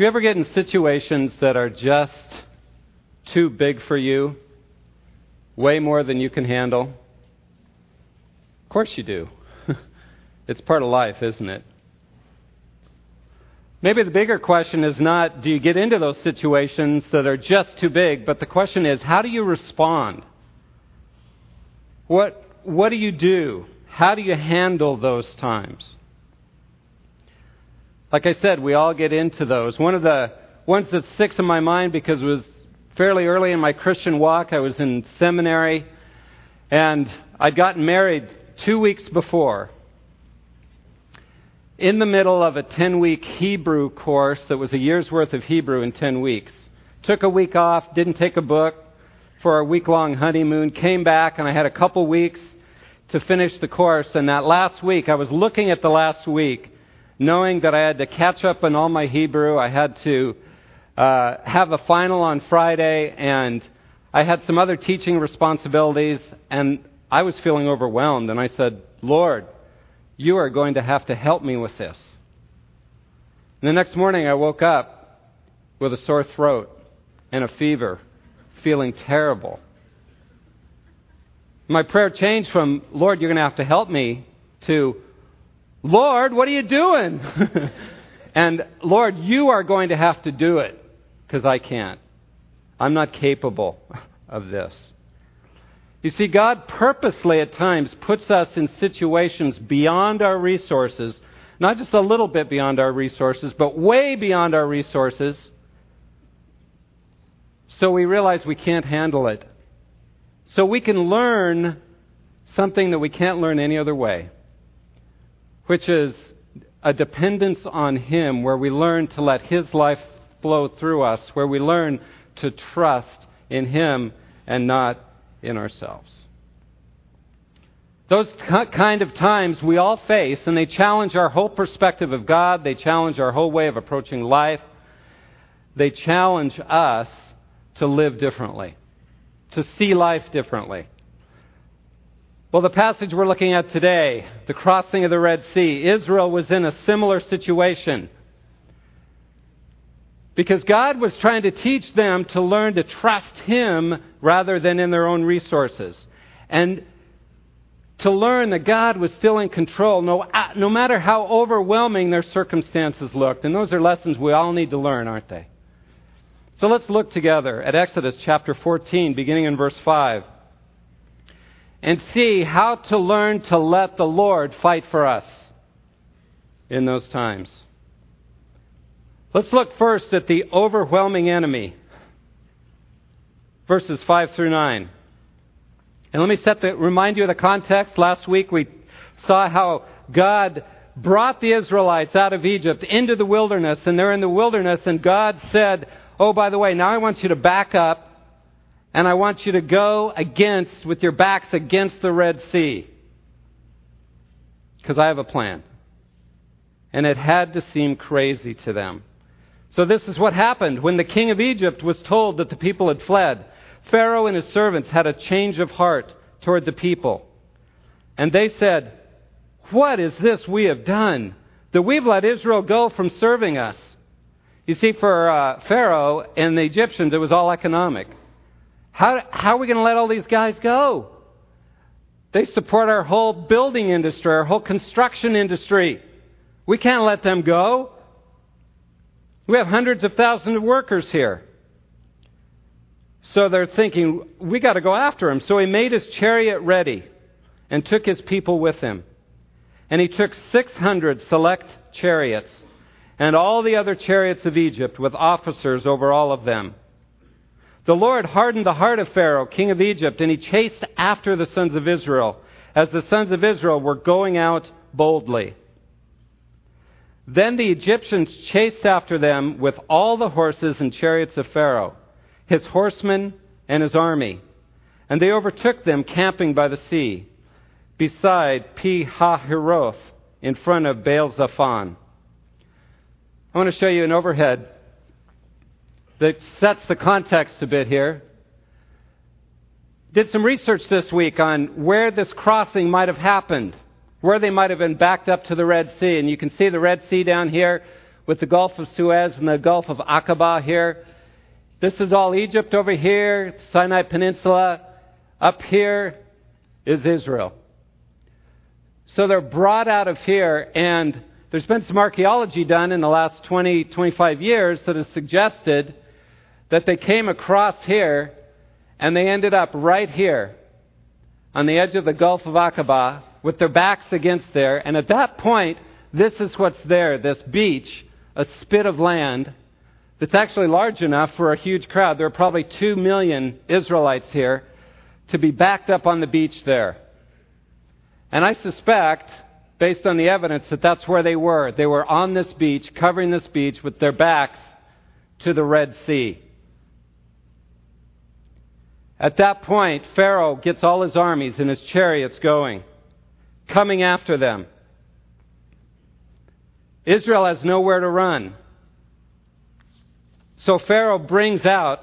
Do you ever get in situations that are just too big for you? Way more than you can handle? Of course you do. it's part of life, isn't it? Maybe the bigger question is not do you get into those situations that are just too big, but the question is how do you respond? What, what do you do? How do you handle those times? Like I said, we all get into those. One of the ones that sticks in my mind because it was fairly early in my Christian walk. I was in seminary, and I'd gotten married two weeks before. In the middle of a 10 week Hebrew course that was a year's worth of Hebrew in 10 weeks. Took a week off, didn't take a book for our week long honeymoon, came back, and I had a couple weeks to finish the course. And that last week, I was looking at the last week knowing that I had to catch up on all my Hebrew. I had to uh, have a final on Friday, and I had some other teaching responsibilities, and I was feeling overwhelmed. And I said, Lord, you are going to have to help me with this. And the next morning, I woke up with a sore throat and a fever, feeling terrible. My prayer changed from, Lord, you're going to have to help me, to, Lord, what are you doing? and Lord, you are going to have to do it because I can't. I'm not capable of this. You see, God purposely at times puts us in situations beyond our resources, not just a little bit beyond our resources, but way beyond our resources, so we realize we can't handle it. So we can learn something that we can't learn any other way which is a dependence on Him, where we learn to let His life flow through us, where we learn to trust in Him and not in ourselves. Those kind of times we all face, and they challenge our whole perspective of God, they challenge our whole way of approaching life, they challenge us to live differently, to see life differently. Well, the passage we're looking at today, the crossing of the Red Sea, Israel was in a similar situation. Because God was trying to teach them to learn to trust Him rather than in their own resources. And to learn that God was still in control, no, uh, no matter how overwhelming their circumstances looked. And those are lessons we all need to learn, aren't they? So let's look together at Exodus chapter 14, beginning in verse 5 and see how to learn to let the Lord fight for us in those times. Let's look first at the overwhelming enemy. Verses 5 through 9. And let me set the, remind you of the context. Last week we saw how God brought the Israelites out of Egypt into the wilderness, and they're in the wilderness, and God said, Oh, by the way, now I want you to back up and I want you to go against, with your backs against the Red Sea. Because I have a plan. And it had to seem crazy to them. So this is what happened when the king of Egypt was told that the people had fled. Pharaoh and his servants had a change of heart toward the people. And they said, What is this we have done? That we've let Israel go from serving us. You see, for uh, Pharaoh and the Egyptians, it was all economic. How, how are we going to let all these guys go? They support our whole building industry, our whole construction industry. We can't let them go. We have hundreds of thousands of workers here. So they're thinking, we got to go after him. So he made his chariot ready and took his people with him. And he took 600 select chariots and all the other chariots of Egypt with officers over all of them. The Lord hardened the heart of Pharaoh, king of Egypt, and he chased after the sons of Israel as the sons of Israel were going out boldly. Then the Egyptians chased after them with all the horses and chariots of Pharaoh, his horsemen and his army. And they overtook them camping by the sea, beside Pi Hahiroth, in front of Baal Zephon. I want to show you an overhead that sets the context a bit here. Did some research this week on where this crossing might have happened, where they might have been backed up to the Red Sea. And you can see the Red Sea down here with the Gulf of Suez and the Gulf of Aqaba here. This is all Egypt over here, Sinai Peninsula. Up here is Israel. So they're brought out of here, and there's been some archaeology done in the last 20, 25 years that has suggested that they came across here and they ended up right here on the edge of the Gulf of Aqaba with their backs against there. And at that point, this is what's there this beach, a spit of land that's actually large enough for a huge crowd. There are probably two million Israelites here to be backed up on the beach there. And I suspect, based on the evidence, that that's where they were. They were on this beach, covering this beach with their backs to the Red Sea. At that point, Pharaoh gets all his armies and his chariots going, coming after them. Israel has nowhere to run. So Pharaoh brings out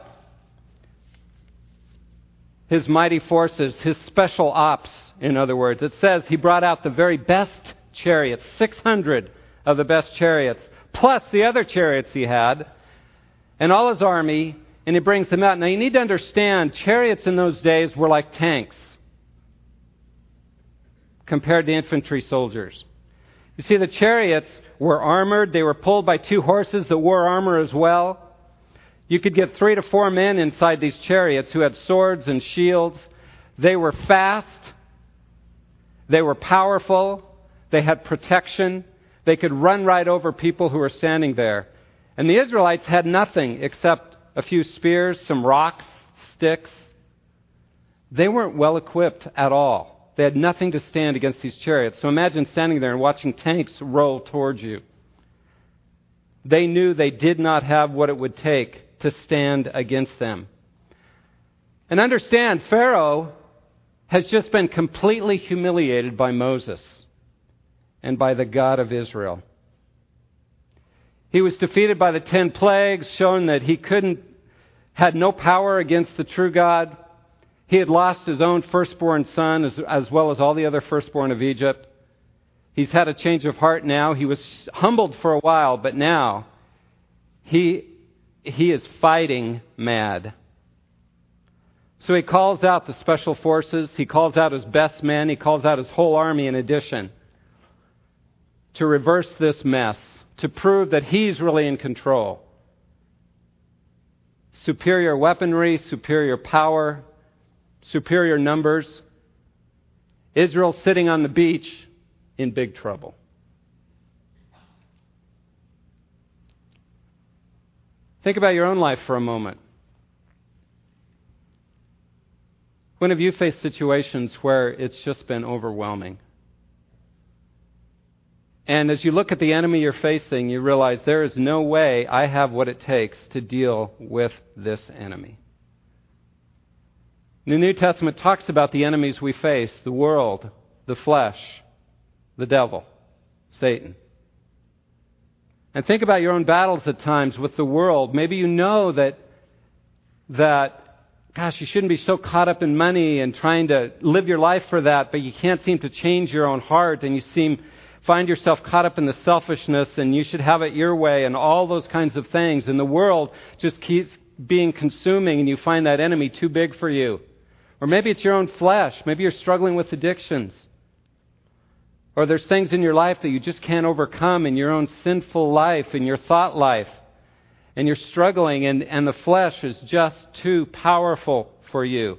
his mighty forces, his special ops, in other words. It says he brought out the very best chariots, 600 of the best chariots, plus the other chariots he had, and all his army, and he brings them out. Now you need to understand, chariots in those days were like tanks compared to infantry soldiers. You see, the chariots were armored, they were pulled by two horses that wore armor as well. You could get three to four men inside these chariots who had swords and shields. They were fast. They were powerful. They had protection. They could run right over people who were standing there. And the Israelites had nothing except a few spears, some rocks, sticks. They weren't well equipped at all. They had nothing to stand against these chariots. So imagine standing there and watching tanks roll towards you. They knew they did not have what it would take to stand against them. And understand, Pharaoh has just been completely humiliated by Moses and by the God of Israel. He was defeated by the ten plagues, shown that he couldn't, had no power against the true God. He had lost his own firstborn son as, as well as all the other firstborn of Egypt. He's had a change of heart now. He was humbled for a while, but now he he is fighting mad. So he calls out the special forces, he calls out his best men, he calls out his whole army in addition to reverse this mess, to prove that he's really in control. Superior weaponry, superior power, superior numbers. Israel sitting on the beach in big trouble. Think about your own life for a moment. When have you faced situations where it's just been overwhelming? And as you look at the enemy you're facing, you realize there is no way I have what it takes to deal with this enemy. The New Testament talks about the enemies we face the world, the flesh, the devil, Satan. And think about your own battles at times with the world. Maybe you know that, that, gosh, you shouldn't be so caught up in money and trying to live your life for that, but you can't seem to change your own heart and you seem, find yourself caught up in the selfishness and you should have it your way and all those kinds of things. And the world just keeps being consuming and you find that enemy too big for you. Or maybe it's your own flesh. Maybe you're struggling with addictions. Or there's things in your life that you just can't overcome in your own sinful life, in your thought life. And you're struggling, and, and the flesh is just too powerful for you.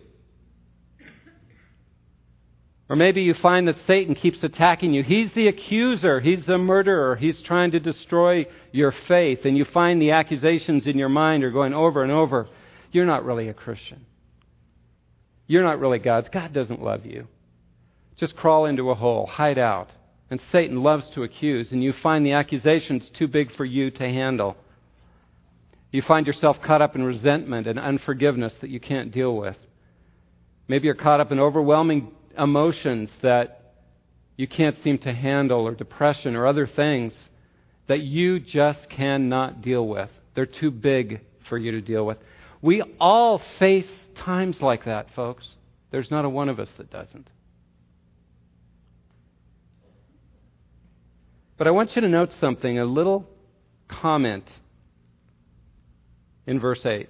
Or maybe you find that Satan keeps attacking you. He's the accuser, he's the murderer, he's trying to destroy your faith. And you find the accusations in your mind are going over and over. You're not really a Christian. You're not really God's. God doesn't love you. Just crawl into a hole, hide out. And Satan loves to accuse, and you find the accusations too big for you to handle. You find yourself caught up in resentment and unforgiveness that you can't deal with. Maybe you're caught up in overwhelming emotions that you can't seem to handle, or depression, or other things that you just cannot deal with. They're too big for you to deal with. We all face times like that, folks. There's not a one of us that doesn't. But I want you to note something a little comment in verse 8.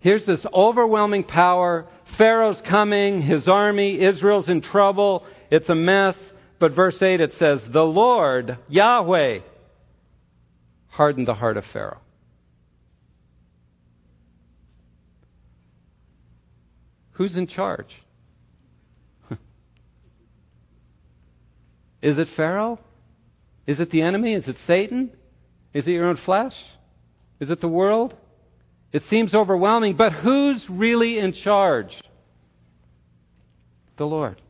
Here's this overwhelming power. Pharaoh's coming, his army, Israel's in trouble, it's a mess. But verse 8 it says, The Lord, Yahweh, hardened the heart of Pharaoh. Who's in charge? Is it Pharaoh? Is it the enemy? Is it Satan? Is it your own flesh? Is it the world? It seems overwhelming, but who's really in charge? The Lord.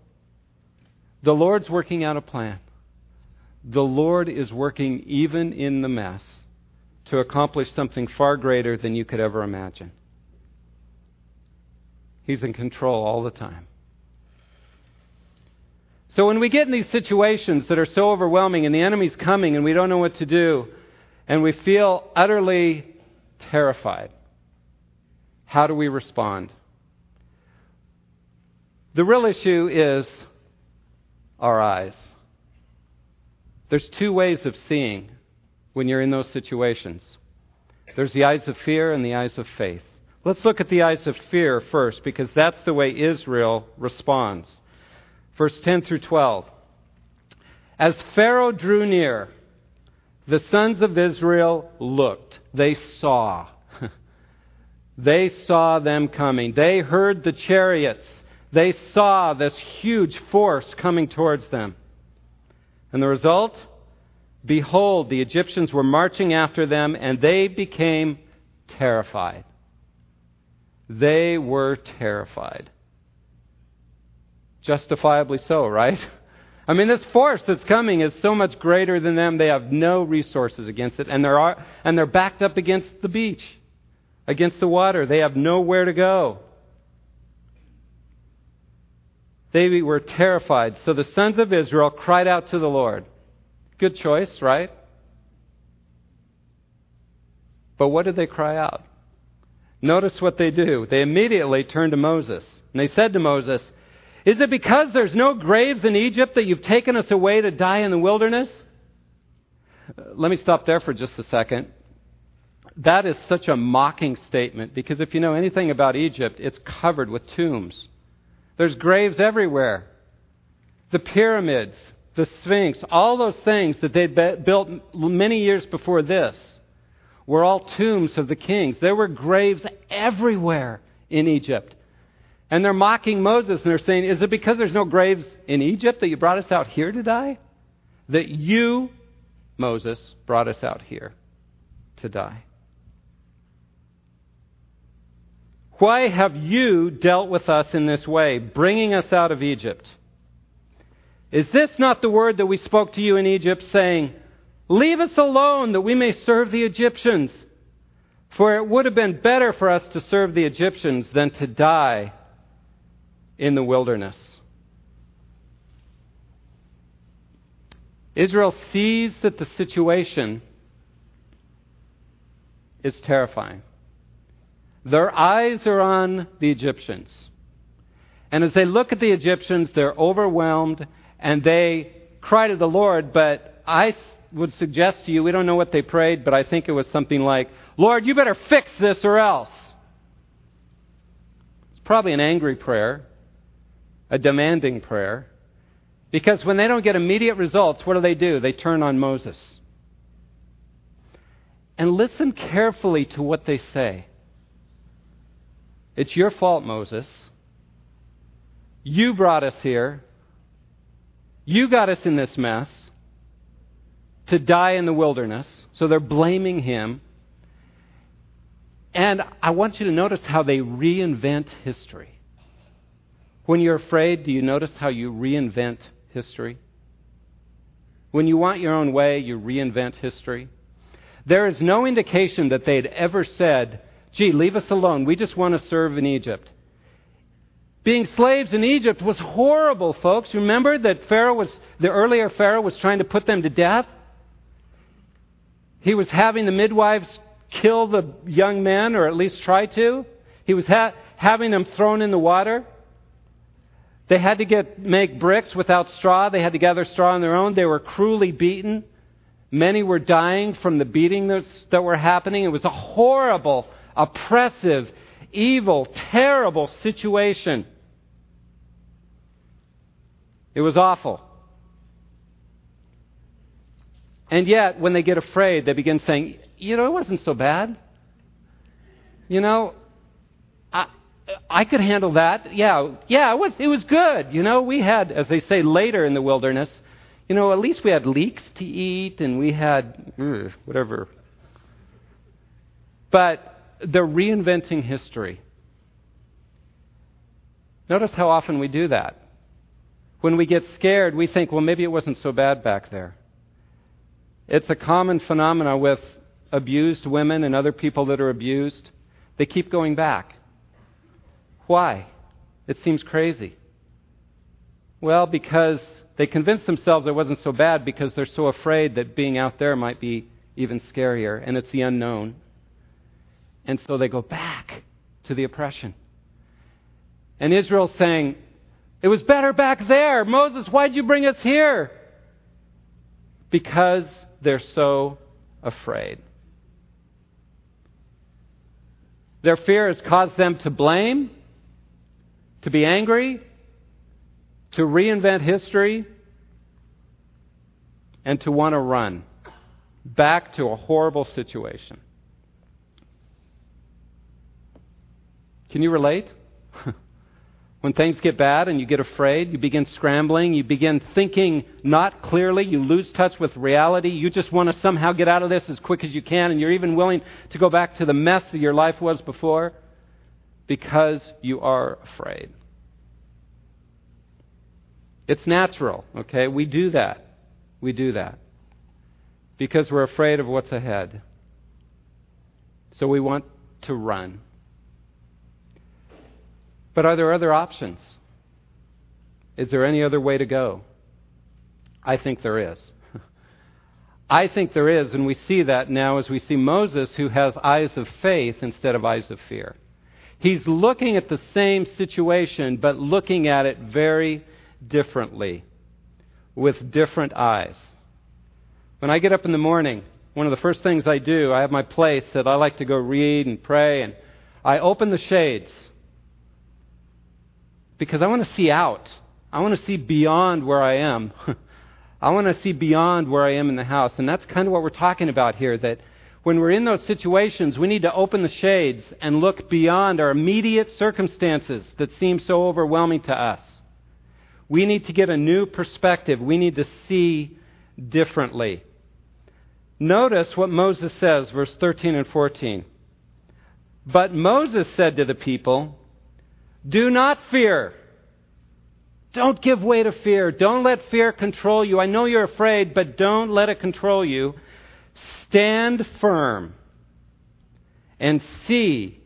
The Lord's working out a plan. The Lord is working even in the mess to accomplish something far greater than you could ever imagine. He's in control all the time. So when we get in these situations that are so overwhelming and the enemy's coming and we don't know what to do and we feel utterly terrified, how do we respond? The real issue is our eyes. There's two ways of seeing when you're in those situations. There's the eyes of fear and the eyes of faith. Let's look at the eyes of fear first because that's the way Israel responds. Verse 10 through 12. As Pharaoh drew near, the sons of Israel looked. They saw. They saw them coming. They heard the chariots. They saw this huge force coming towards them. And the result? Behold, the Egyptians were marching after them, and they became terrified. They were terrified. Justifiably so, right? I mean, this force that's coming is so much greater than them. They have no resources against it, and they're, and they're backed up against the beach, against the water. They have nowhere to go. They were terrified. So the sons of Israel cried out to the Lord. Good choice, right? But what did they cry out? Notice what they do. They immediately turned to Moses. And they said to Moses, is it because there's no graves in Egypt that you've taken us away to die in the wilderness? Uh, let me stop there for just a second. That is such a mocking statement because if you know anything about Egypt, it's covered with tombs. There's graves everywhere. The pyramids, the Sphinx, all those things that they'd built many years before this were all tombs of the kings. There were graves everywhere in Egypt. And they're mocking Moses and they're saying, Is it because there's no graves in Egypt that you brought us out here to die? That you, Moses, brought us out here to die? Why have you dealt with us in this way, bringing us out of Egypt? Is this not the word that we spoke to you in Egypt, saying, Leave us alone that we may serve the Egyptians? For it would have been better for us to serve the Egyptians than to die in the wilderness. Israel sees that the situation is terrifying. Their eyes are on the Egyptians. And as they look at the Egyptians, they're overwhelmed and they cry to the Lord. But I would suggest to you, we don't know what they prayed, but I think it was something like, Lord, you better fix this or else. It's probably an angry prayer a demanding prayer. Because when they don't get immediate results, what do they do? They turn on Moses. And listen carefully to what they say. It's your fault, Moses. You brought us here. You got us in this mess to die in the wilderness. So they're blaming him. And I want you to notice how they reinvent history. When you're afraid, do you notice how you reinvent history? When you want your own way, you reinvent history. There is no indication that they'd ever said, gee, leave us alone. We just want to serve in Egypt. Being slaves in Egypt was horrible, folks. Remember that Pharaoh was, the earlier Pharaoh was trying to put them to death? He was having the midwives kill the young men, or at least try to. He was ha- having them thrown in the water. They had to get, make bricks without straw. They had to gather straw on their own. They were cruelly beaten. Many were dying from the beatings that were happening. It was a horrible, oppressive, evil, terrible situation. It was awful. And yet, when they get afraid, they begin saying, You know, it wasn't so bad. You know, I, I could handle that. Yeah, yeah, it was, it was good. You know, we had, as they say later in the wilderness, you know, at least we had leeks to eat and we had ugh, whatever. But they're reinventing history. Notice how often we do that. When we get scared, we think, well, maybe it wasn't so bad back there. It's a common phenomenon with abused women and other people that are abused. They keep going back. Why? It seems crazy. Well, because they convince themselves it wasn't so bad because they're so afraid that being out there might be even scarier, and it's the unknown. And so they go back to the oppression. And Israel's saying, It was better back there. Moses, why'd you bring us here? Because they're so afraid. Their fear has caused them to blame, to be angry, to reinvent history, and to want to run back to a horrible situation. Can you relate? When things get bad and you get afraid, you begin scrambling, you begin thinking not clearly, you lose touch with reality, you just want to somehow get out of this as quick as you can, and you're even willing to go back to the mess that your life was before because you are afraid. It's natural, okay? We do that. We do that because we're afraid of what's ahead. So we want to run. But are there other options? Is there any other way to go? I think there is. I think there is, and we see that now as we see Moses, who has eyes of faith instead of eyes of fear. He's looking at the same situation, but looking at it very differently, with different eyes. When I get up in the morning, one of the first things I do, I have my place that I like to go read and pray, and I open the shades because I want to see out. I want to see beyond where I am. I want to see beyond where I am in the house. And that's kind of what we're talking about here that when we're in those situations, we need to open the shades and look beyond our immediate circumstances that seem so overwhelming to us. We need to get a new perspective. We need to see differently. Notice what Moses says, verse 13 and 14. But Moses said to the people, do not fear. Don't give way to fear. Don't let fear control you. I know you're afraid, but don't let it control you. Stand firm and see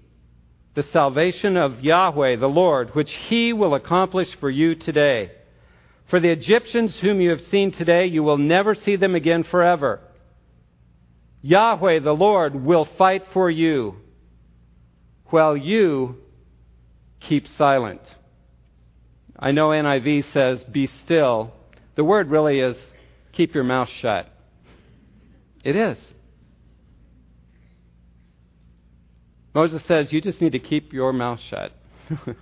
the salvation of Yahweh, the Lord, which He will accomplish for you today. For the Egyptians whom you have seen today, you will never see them again forever. Yahweh, the Lord, will fight for you, while you keep silent. I know NIV says, be still. The word really is keep your mouth shut. It is. Moses says, you just need to keep your mouth shut.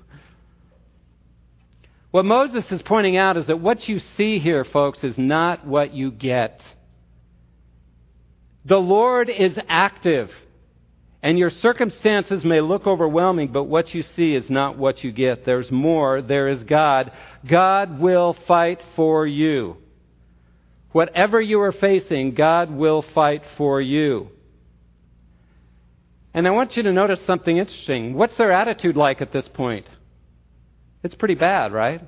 what Moses is pointing out is that what you see here, folks, is not what you get. The Lord is active. And your circumstances may look overwhelming, but what you see is not what you get. There's more. There is God. God will fight for you. Whatever you are facing, God will fight for you. And I want you to notice something interesting. What's their attitude like at this point? It's pretty bad, right? I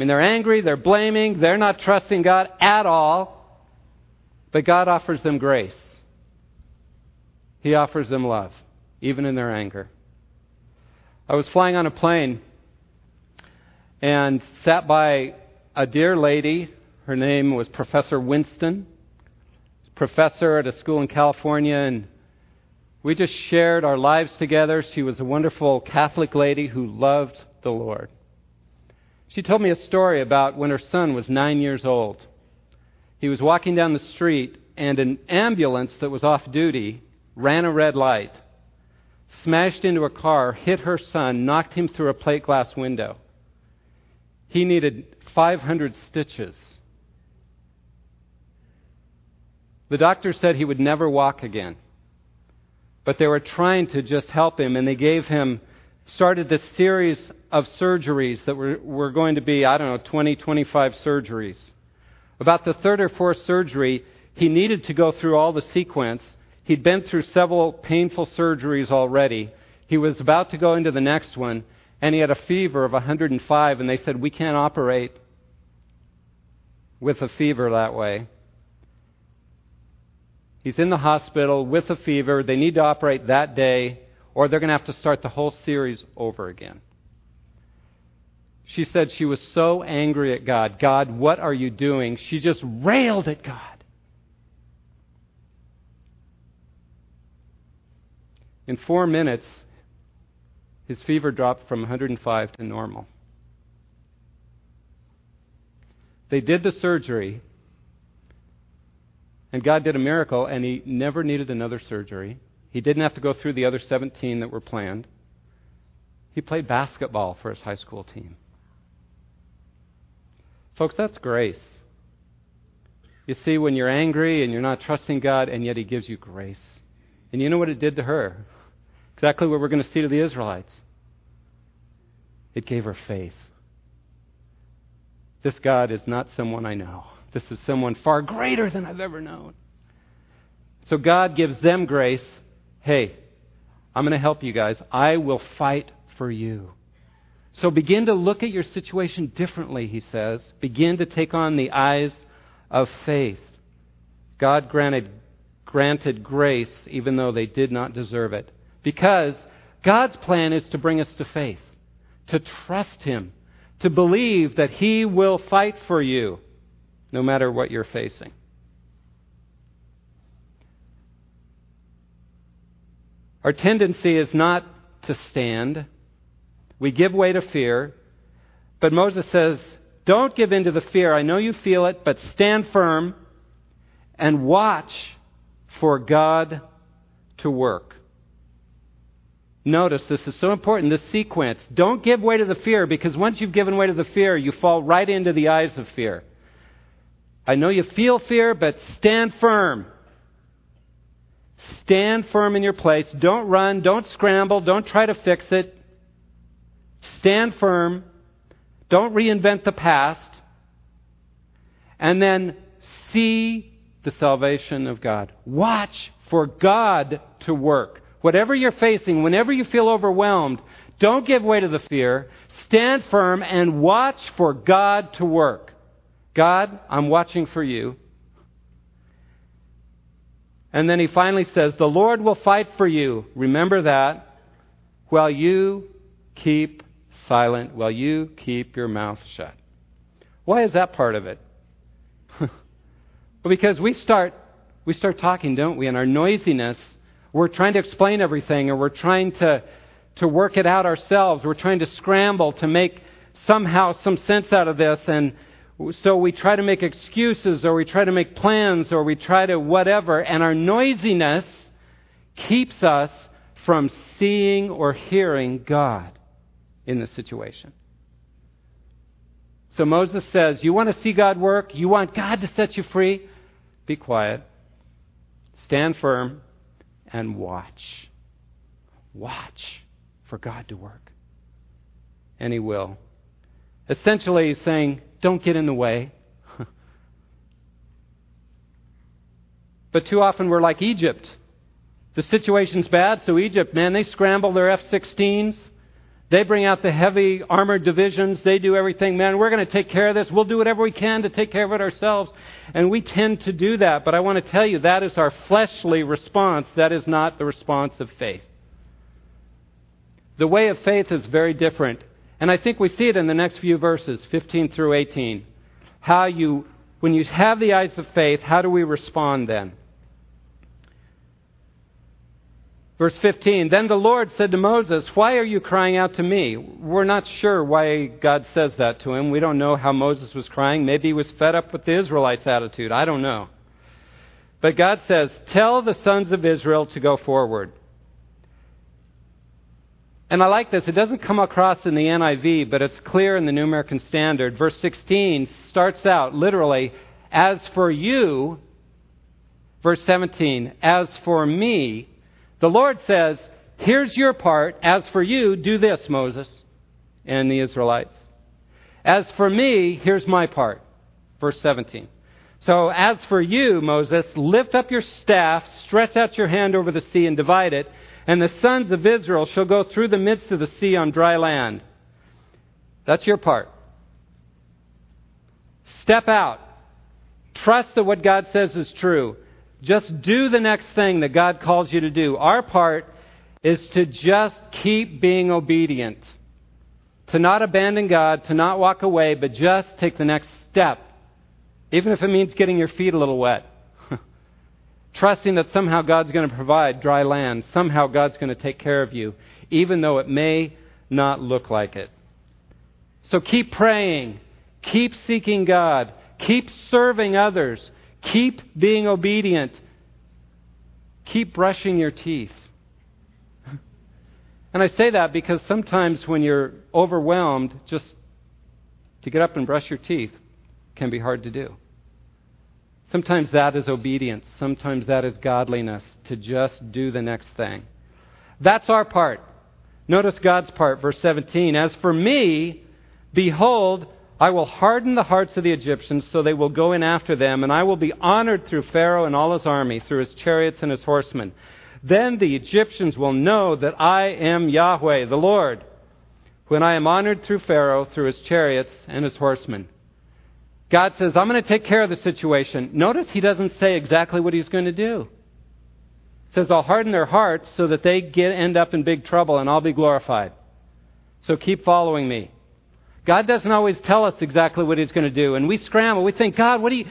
mean, they're angry, they're blaming, they're not trusting God at all, but God offers them grace. He offers them love, even in their anger. I was flying on a plane and sat by a dear lady. Her name was Professor Winston, professor at a school in California, and we just shared our lives together. She was a wonderful Catholic lady who loved the Lord. She told me a story about when her son was nine years old. He was walking down the street, and an ambulance that was off duty ran a red light, smashed into a car, hit her son, knocked him through a plate glass window. He needed 500 stitches. The doctor said he would never walk again. But they were trying to just help him, and they gave him, started this series of surgeries that were, were going to be, I don't know, 20, 25 surgeries. About the third or fourth surgery, he needed to go through all the sequence. He'd been through several painful surgeries already. He was about to go into the next one, and he had a fever of 105, and they said, We can't operate with a fever that way. He's in the hospital with a fever. They need to operate that day, or they're going to have to start the whole series over again. She said she was so angry at God. God, what are you doing? She just railed at God. In four minutes, his fever dropped from 105 to normal. They did the surgery, and God did a miracle, and he never needed another surgery. He didn't have to go through the other 17 that were planned. He played basketball for his high school team. Folks, that's grace. You see, when you're angry and you're not trusting God, and yet He gives you grace. And you know what it did to her? Exactly what we're going to see to the Israelites. It gave her faith. This God is not someone I know. This is someone far greater than I've ever known. So God gives them grace. Hey, I'm going to help you guys. I will fight for you. So begin to look at your situation differently, he says. Begin to take on the eyes of faith. God granted, granted grace even though they did not deserve it. Because God's plan is to bring us to faith, to trust Him, to believe that He will fight for you no matter what you're facing. Our tendency is not to stand we give way to fear. But Moses says, Don't give in to the fear. I know you feel it, but stand firm and watch for God to work. Notice this is so important, this sequence. Don't give way to the fear because once you've given way to the fear, you fall right into the eyes of fear. I know you feel fear, but stand firm. Stand firm in your place. Don't run. Don't scramble. Don't try to fix it. Stand firm. Don't reinvent the past. And then see the salvation of God. Watch for God to work. Whatever you're facing, whenever you feel overwhelmed, don't give way to the fear. Stand firm and watch for God to work. God, I'm watching for you. And then he finally says, The Lord will fight for you. Remember that. While you keep silent while you keep your mouth shut. Why is that part of it? well, because we start we start talking, don't we? And our noisiness, we're trying to explain everything, or we're trying to to work it out ourselves. We're trying to scramble to make somehow some sense out of this, and so we try to make excuses, or we try to make plans, or we try to whatever, and our noisiness keeps us from seeing or hearing God in the situation. So Moses says, You want to see God work? You want God to set you free? Be quiet, stand firm, and watch. Watch for God to work. And He will. Essentially, He's saying, Don't get in the way. but too often we're like Egypt. The situation's bad, so Egypt, man, they scramble their F 16s. They bring out the heavy armored divisions. They do everything. Man, we're going to take care of this. We'll do whatever we can to take care of it ourselves. And we tend to do that. But I want to tell you, that is our fleshly response. That is not the response of faith. The way of faith is very different. And I think we see it in the next few verses, 15 through 18. How you, when you have the eyes of faith, how do we respond then? Verse 15 Then the Lord said to Moses, Why are you crying out to me? We're not sure why God says that to him. We don't know how Moses was crying. Maybe he was fed up with the Israelites' attitude. I don't know. But God says, Tell the sons of Israel to go forward. And I like this. It doesn't come across in the NIV, but it's clear in the New American Standard. Verse 16 starts out literally, As for you, verse 17, As for me, the Lord says, Here's your part. As for you, do this, Moses and the Israelites. As for me, here's my part. Verse 17. So, as for you, Moses, lift up your staff, stretch out your hand over the sea, and divide it, and the sons of Israel shall go through the midst of the sea on dry land. That's your part. Step out. Trust that what God says is true. Just do the next thing that God calls you to do. Our part is to just keep being obedient. To not abandon God, to not walk away, but just take the next step. Even if it means getting your feet a little wet. Trusting that somehow God's going to provide dry land. Somehow God's going to take care of you, even though it may not look like it. So keep praying. Keep seeking God. Keep serving others. Keep being obedient. Keep brushing your teeth. And I say that because sometimes when you're overwhelmed, just to get up and brush your teeth can be hard to do. Sometimes that is obedience. Sometimes that is godliness, to just do the next thing. That's our part. Notice God's part, verse 17. As for me, behold, I will harden the hearts of the Egyptians so they will go in after them, and I will be honored through Pharaoh and all his army, through his chariots and his horsemen. Then the Egyptians will know that I am Yahweh, the Lord, when I am honored through Pharaoh, through his chariots and his horsemen. God says, I'm going to take care of the situation. Notice he doesn't say exactly what he's going to do. He says, I'll harden their hearts so that they get, end up in big trouble and I'll be glorified. So keep following me. God doesn't always tell us exactly what He's going to do. And we scramble. We think, God, what are you,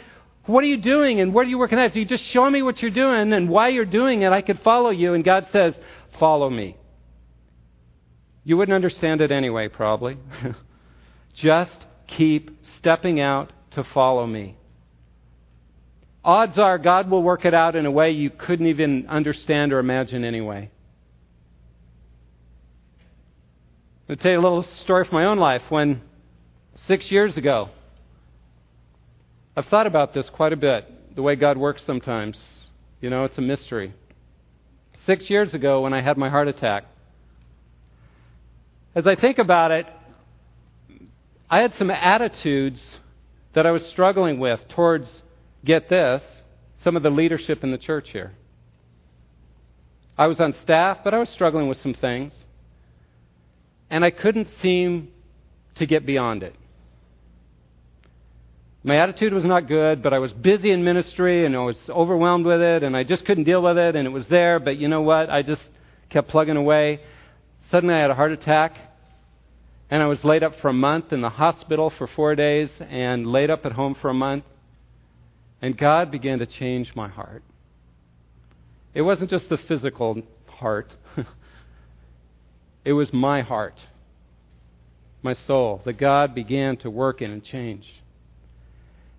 what are you doing? And where are you working at? If you just show me what you're doing and why you're doing it, I could follow you. And God says, follow me. You wouldn't understand it anyway, probably. just keep stepping out to follow me. Odds are God will work it out in a way you couldn't even understand or imagine anyway. I'll tell you a little story from my own life. When six years ago, I've thought about this quite a bit, the way God works sometimes. You know, it's a mystery. Six years ago, when I had my heart attack, as I think about it, I had some attitudes that I was struggling with towards, get this, some of the leadership in the church here. I was on staff, but I was struggling with some things and I couldn't seem to get beyond it. My attitude was not good, but I was busy in ministry and I was overwhelmed with it and I just couldn't deal with it and it was there, but you know what? I just kept plugging away. Suddenly I had a heart attack and I was laid up for a month in the hospital for four days and laid up at home for a month. And God began to change my heart. It wasn't just the physical heart. It was my heart, my soul, that God began to work in and change.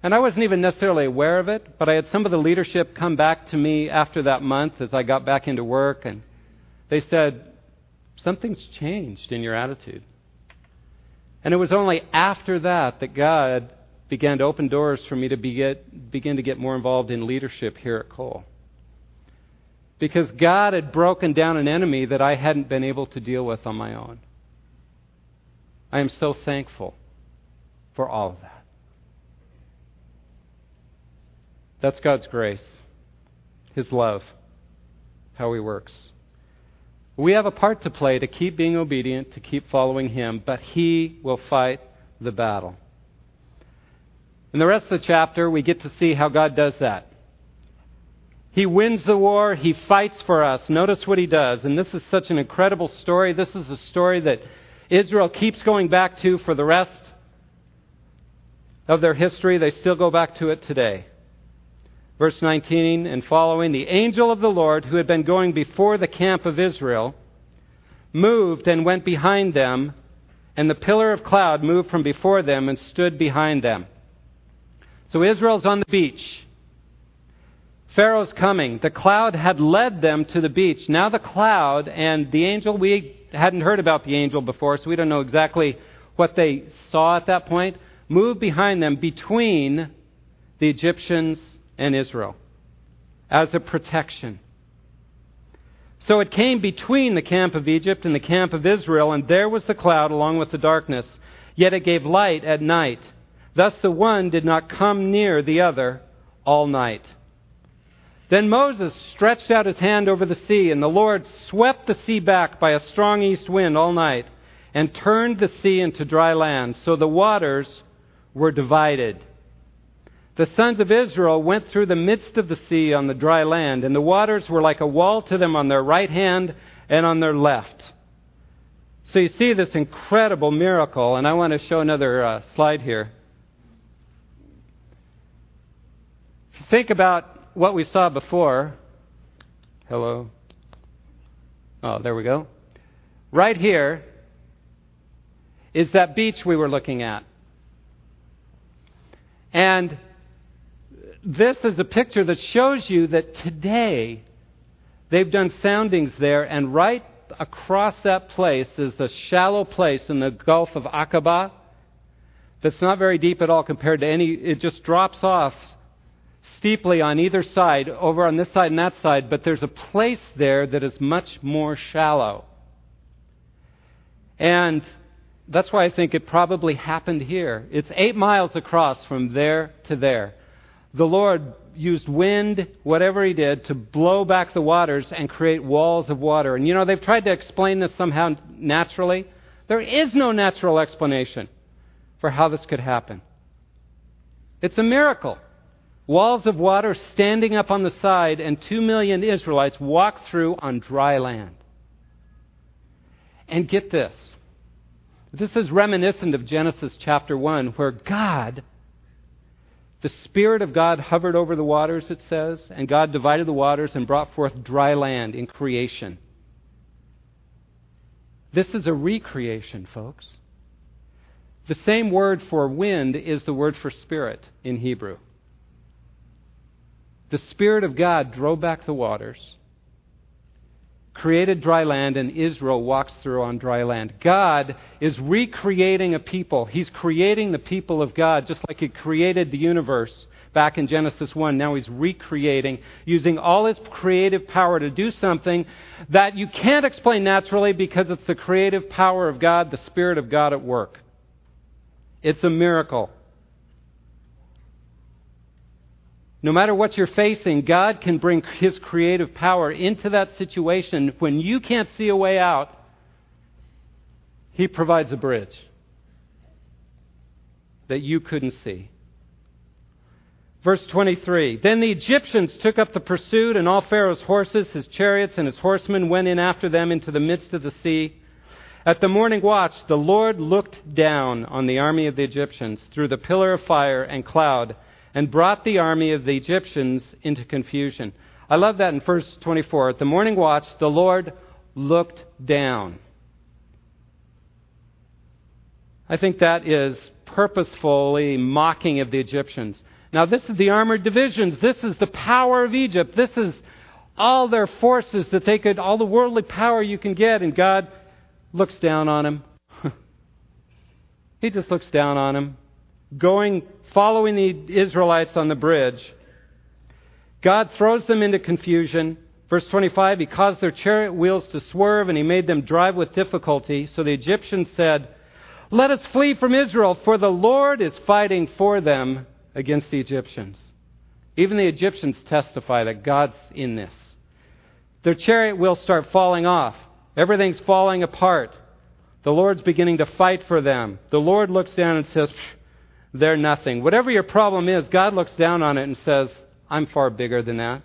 And I wasn't even necessarily aware of it, but I had some of the leadership come back to me after that month as I got back into work, and they said, Something's changed in your attitude. And it was only after that that God began to open doors for me to begin to get more involved in leadership here at Cole because God had broken down an enemy that I hadn't been able to deal with on my own. I am so thankful for all of that. That's God's grace, His love, how He works. We have a part to play to keep being obedient, to keep following Him, but He will fight the battle. In the rest of the chapter, we get to see how God does that. He wins the war. He fights for us. Notice what he does. And this is such an incredible story. This is a story that Israel keeps going back to for the rest of their history. They still go back to it today. Verse 19 and following The angel of the Lord, who had been going before the camp of Israel, moved and went behind them, and the pillar of cloud moved from before them and stood behind them. So Israel's on the beach. Pharaoh's coming. The cloud had led them to the beach. Now the cloud and the angel, we hadn't heard about the angel before, so we don't know exactly what they saw at that point, moved behind them between the Egyptians and Israel as a protection. So it came between the camp of Egypt and the camp of Israel, and there was the cloud along with the darkness. Yet it gave light at night. Thus the one did not come near the other all night. Then Moses stretched out his hand over the sea, and the Lord swept the sea back by a strong east wind all night, and turned the sea into dry land, so the waters were divided. The sons of Israel went through the midst of the sea on the dry land, and the waters were like a wall to them on their right hand and on their left. So you see this incredible miracle, and I want to show another uh, slide here. Think about what we saw before. Hello. Oh, there we go. Right here is that beach we were looking at. And this is a picture that shows you that today they've done soundings there, and right across that place is a shallow place in the Gulf of Aqaba that's not very deep at all compared to any, it just drops off steeply on either side, over on this side and that side, but there's a place there that is much more shallow. And that's why I think it probably happened here. It's eight miles across from there to there. The Lord used wind, whatever He did, to blow back the waters and create walls of water. And you know, they've tried to explain this somehow naturally. There is no natural explanation for how this could happen. It's a miracle walls of water standing up on the side, and two million Israelites walk through on dry land. And get this this is reminiscent of Genesis chapter 1, where God, the Spirit of God hovered over the waters, it says, and God divided the waters and brought forth dry land in creation. This is a recreation, folks. The same word for wind is the word for spirit in Hebrew. The Spirit of God drove back the waters, created dry land, and Israel walks through on dry land. God is recreating a people. He's creating the people of God, just like He created the universe back in Genesis 1. Now He's recreating, using all His creative power to do something that you can't explain naturally because it's the creative power of God, the Spirit of God at work. It's a miracle. No matter what you're facing, God can bring His creative power into that situation. When you can't see a way out, He provides a bridge that you couldn't see. Verse 23 Then the Egyptians took up the pursuit, and all Pharaoh's horses, his chariots, and his horsemen went in after them into the midst of the sea. At the morning watch, the Lord looked down on the army of the Egyptians through the pillar of fire and cloud and brought the army of the Egyptians into confusion. I love that in verse 24. At the morning watch, the Lord looked down. I think that is purposefully mocking of the Egyptians. Now, this is the armored divisions. This is the power of Egypt. This is all their forces that they could, all the worldly power you can get, and God looks down on him. he just looks down on him, going following the Israelites on the bridge. God throws them into confusion. Verse 25, He caused their chariot wheels to swerve, and He made them drive with difficulty. So the Egyptians said, Let us flee from Israel, for the Lord is fighting for them against the Egyptians. Even the Egyptians testify that God's in this. Their chariot wheels start falling off. Everything's falling apart. The Lord's beginning to fight for them. The Lord looks down and says, they're nothing. Whatever your problem is, God looks down on it and says, I'm far bigger than that.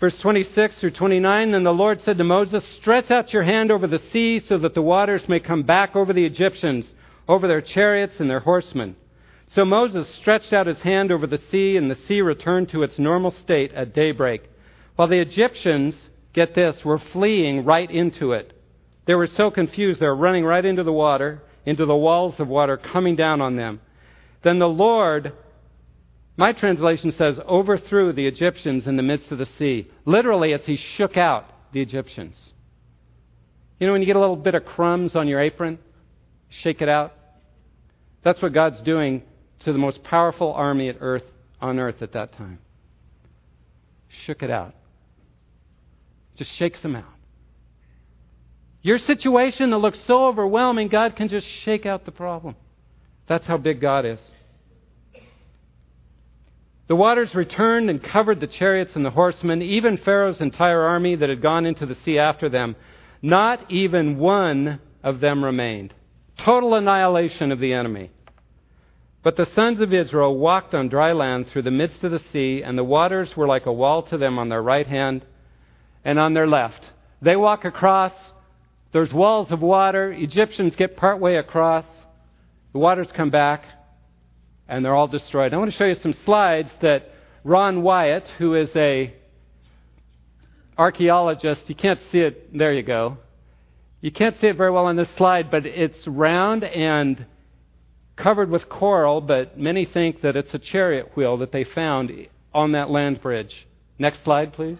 Verse 26 through 29 Then the Lord said to Moses, Stretch out your hand over the sea so that the waters may come back over the Egyptians, over their chariots and their horsemen. So Moses stretched out his hand over the sea, and the sea returned to its normal state at daybreak. While the Egyptians, get this, were fleeing right into it. They were so confused, they were running right into the water, into the walls of water coming down on them. Then the Lord, my translation says, overthrew the Egyptians in the midst of the sea. Literally, as he shook out the Egyptians. You know, when you get a little bit of crumbs on your apron, shake it out. That's what God's doing to the most powerful army at earth, on earth at that time. Shook it out. Just shakes them out. Your situation that looks so overwhelming, God can just shake out the problem. That's how big God is. The waters returned and covered the chariots and the horsemen, even Pharaoh's entire army that had gone into the sea after them. Not even one of them remained. Total annihilation of the enemy. But the sons of Israel walked on dry land through the midst of the sea, and the waters were like a wall to them on their right hand and on their left. They walk across, there's walls of water. Egyptians get partway across, the waters come back, and they're all destroyed. I want to show you some slides that Ron Wyatt, who is a archaeologist, you can't see it, there you go. You can't see it very well on this slide, but it's round and covered with coral, but many think that it's a chariot wheel that they found on that land bridge. Next slide, please.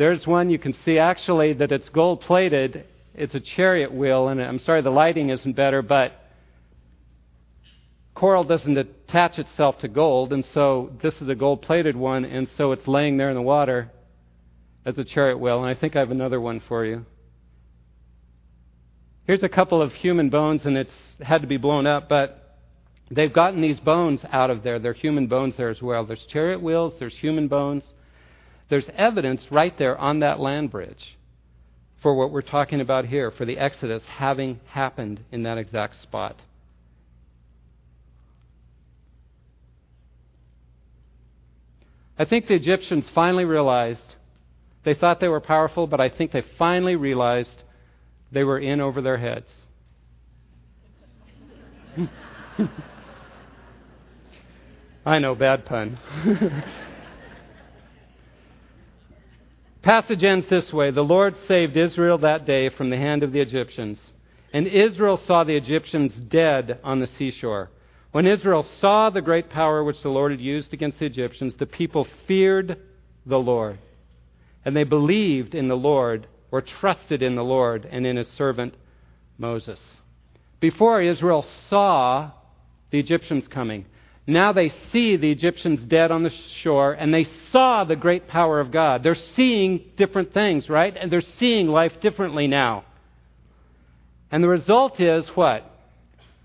There's one you can see actually that it's gold plated. It's a chariot wheel, and I'm sorry the lighting isn't better, but coral doesn't attach itself to gold, and so this is a gold plated one, and so it's laying there in the water as a chariot wheel. And I think I have another one for you. Here's a couple of human bones, and it's had to be blown up, but they've gotten these bones out of there. They're human bones there as well. There's chariot wheels, there's human bones. There's evidence right there on that land bridge for what we're talking about here, for the Exodus having happened in that exact spot. I think the Egyptians finally realized, they thought they were powerful, but I think they finally realized they were in over their heads. I know, bad pun. Passage ends this way The Lord saved Israel that day from the hand of the Egyptians. And Israel saw the Egyptians dead on the seashore. When Israel saw the great power which the Lord had used against the Egyptians, the people feared the Lord. And they believed in the Lord or trusted in the Lord and in his servant Moses. Before Israel saw the Egyptians coming. Now they see the Egyptians dead on the shore and they saw the great power of God. They're seeing different things, right? And they're seeing life differently now. And the result is what?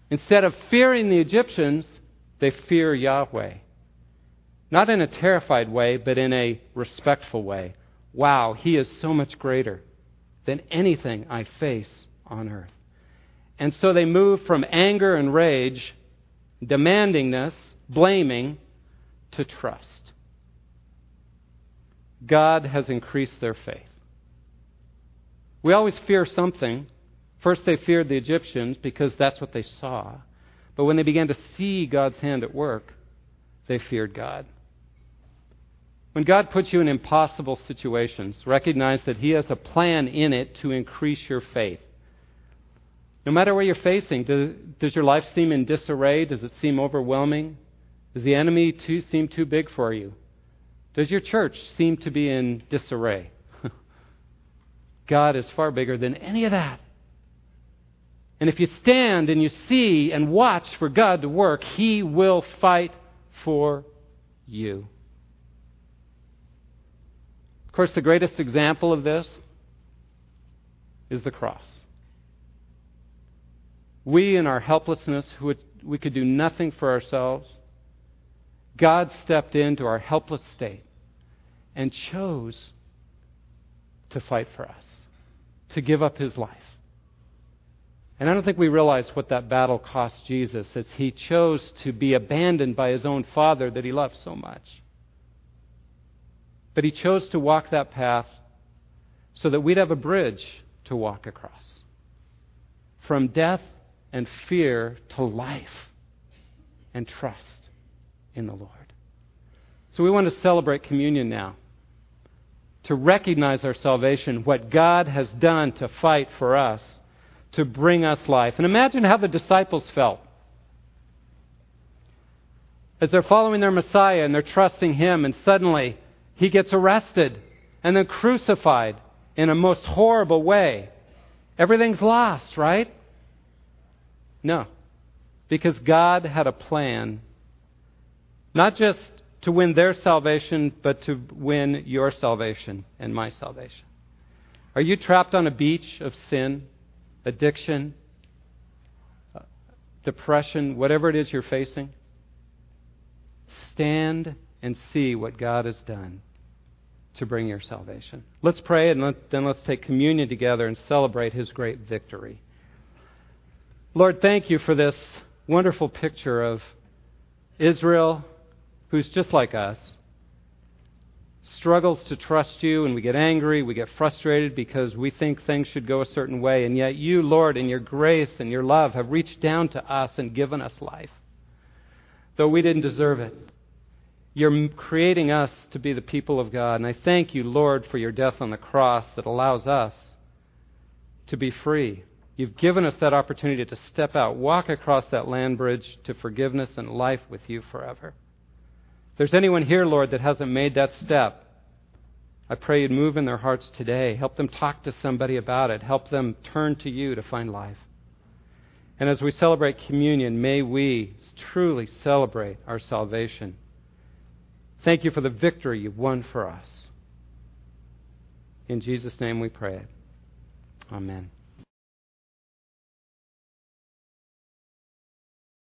Instead of fearing the Egyptians, they fear Yahweh. Not in a terrified way, but in a respectful way. Wow, He is so much greater than anything I face on earth. And so they move from anger and rage, demandingness, blaming, to trust. God has increased their faith. We always fear something. First, they feared the Egyptians because that's what they saw. But when they began to see God's hand at work, they feared God. When God puts you in impossible situations, recognize that He has a plan in it to increase your faith. No matter what you're facing, does, does your life seem in disarray? Does it seem overwhelming? Does the enemy too, seem too big for you? Does your church seem to be in disarray? God is far bigger than any of that. And if you stand and you see and watch for God to work, He will fight for you Of course, the greatest example of this is the cross. We, in our helplessness, we could do nothing for ourselves. God stepped into our helpless state and chose to fight for us, to give up his life. And I don't think we realize what that battle cost Jesus as he chose to be abandoned by his own Father that he loved so much. But he chose to walk that path so that we'd have a bridge to walk across. From death and fear to life and trust in the Lord. So we want to celebrate communion now. To recognize our salvation, what God has done to fight for us, to bring us life. And imagine how the disciples felt as they're following their Messiah and they're trusting Him, and suddenly He gets arrested and then crucified in a most horrible way. Everything's lost, right? No. Because God had a plan, not just to win their salvation, but to win your salvation and my salvation. Are you trapped on a beach of sin, addiction, uh, depression, whatever it is you're facing? Stand and see what God has done to bring your salvation. Let's pray and let, then let's take communion together and celebrate his great victory. Lord, thank you for this wonderful picture of Israel, who's just like us, struggles to trust you, and we get angry, we get frustrated because we think things should go a certain way, and yet you, Lord, in your grace and your love, have reached down to us and given us life, though we didn't deserve it. You're creating us to be the people of God. And I thank you, Lord, for your death on the cross that allows us to be free. You've given us that opportunity to step out, walk across that land bridge to forgiveness and life with you forever. If there's anyone here, Lord, that hasn't made that step, I pray you'd move in their hearts today. Help them talk to somebody about it. Help them turn to you to find life. And as we celebrate communion, may we truly celebrate our salvation Thank you for the victory you've won for us. In Jesus' name we pray. Amen.